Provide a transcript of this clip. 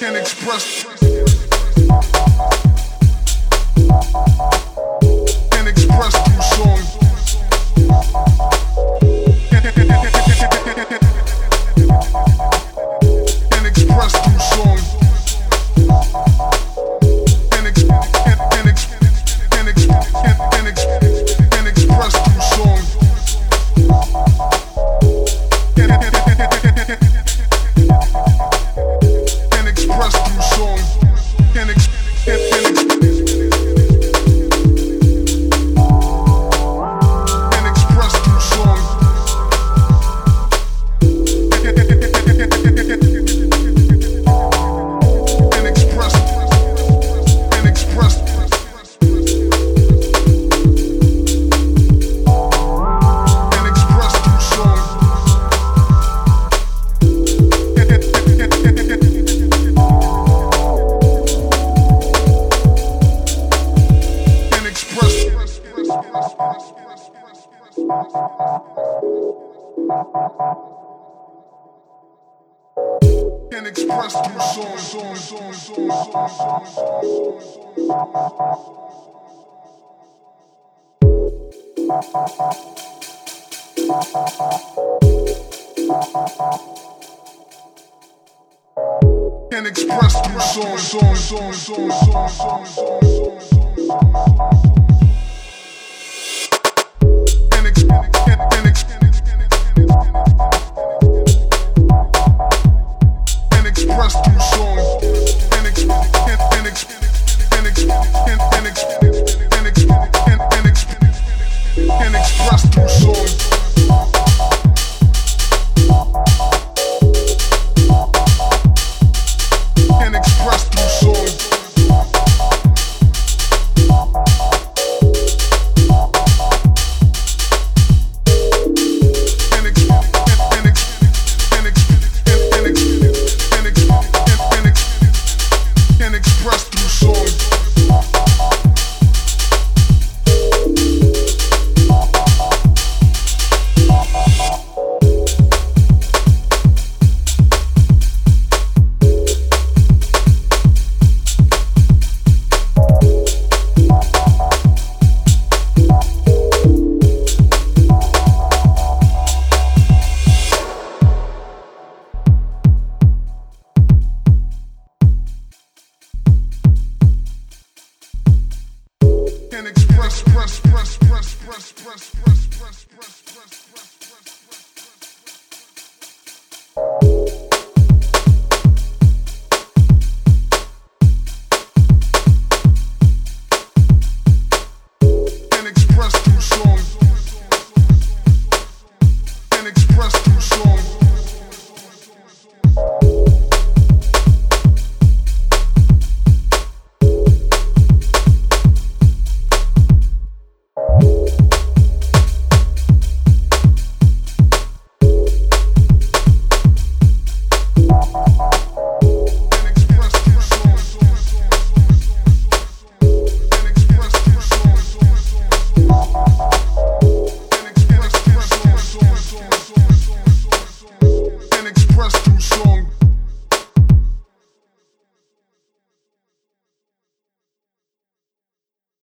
can express Can express through song, song, song, song, song, song, Can express through song, song, song, song, song, song, song, song. song.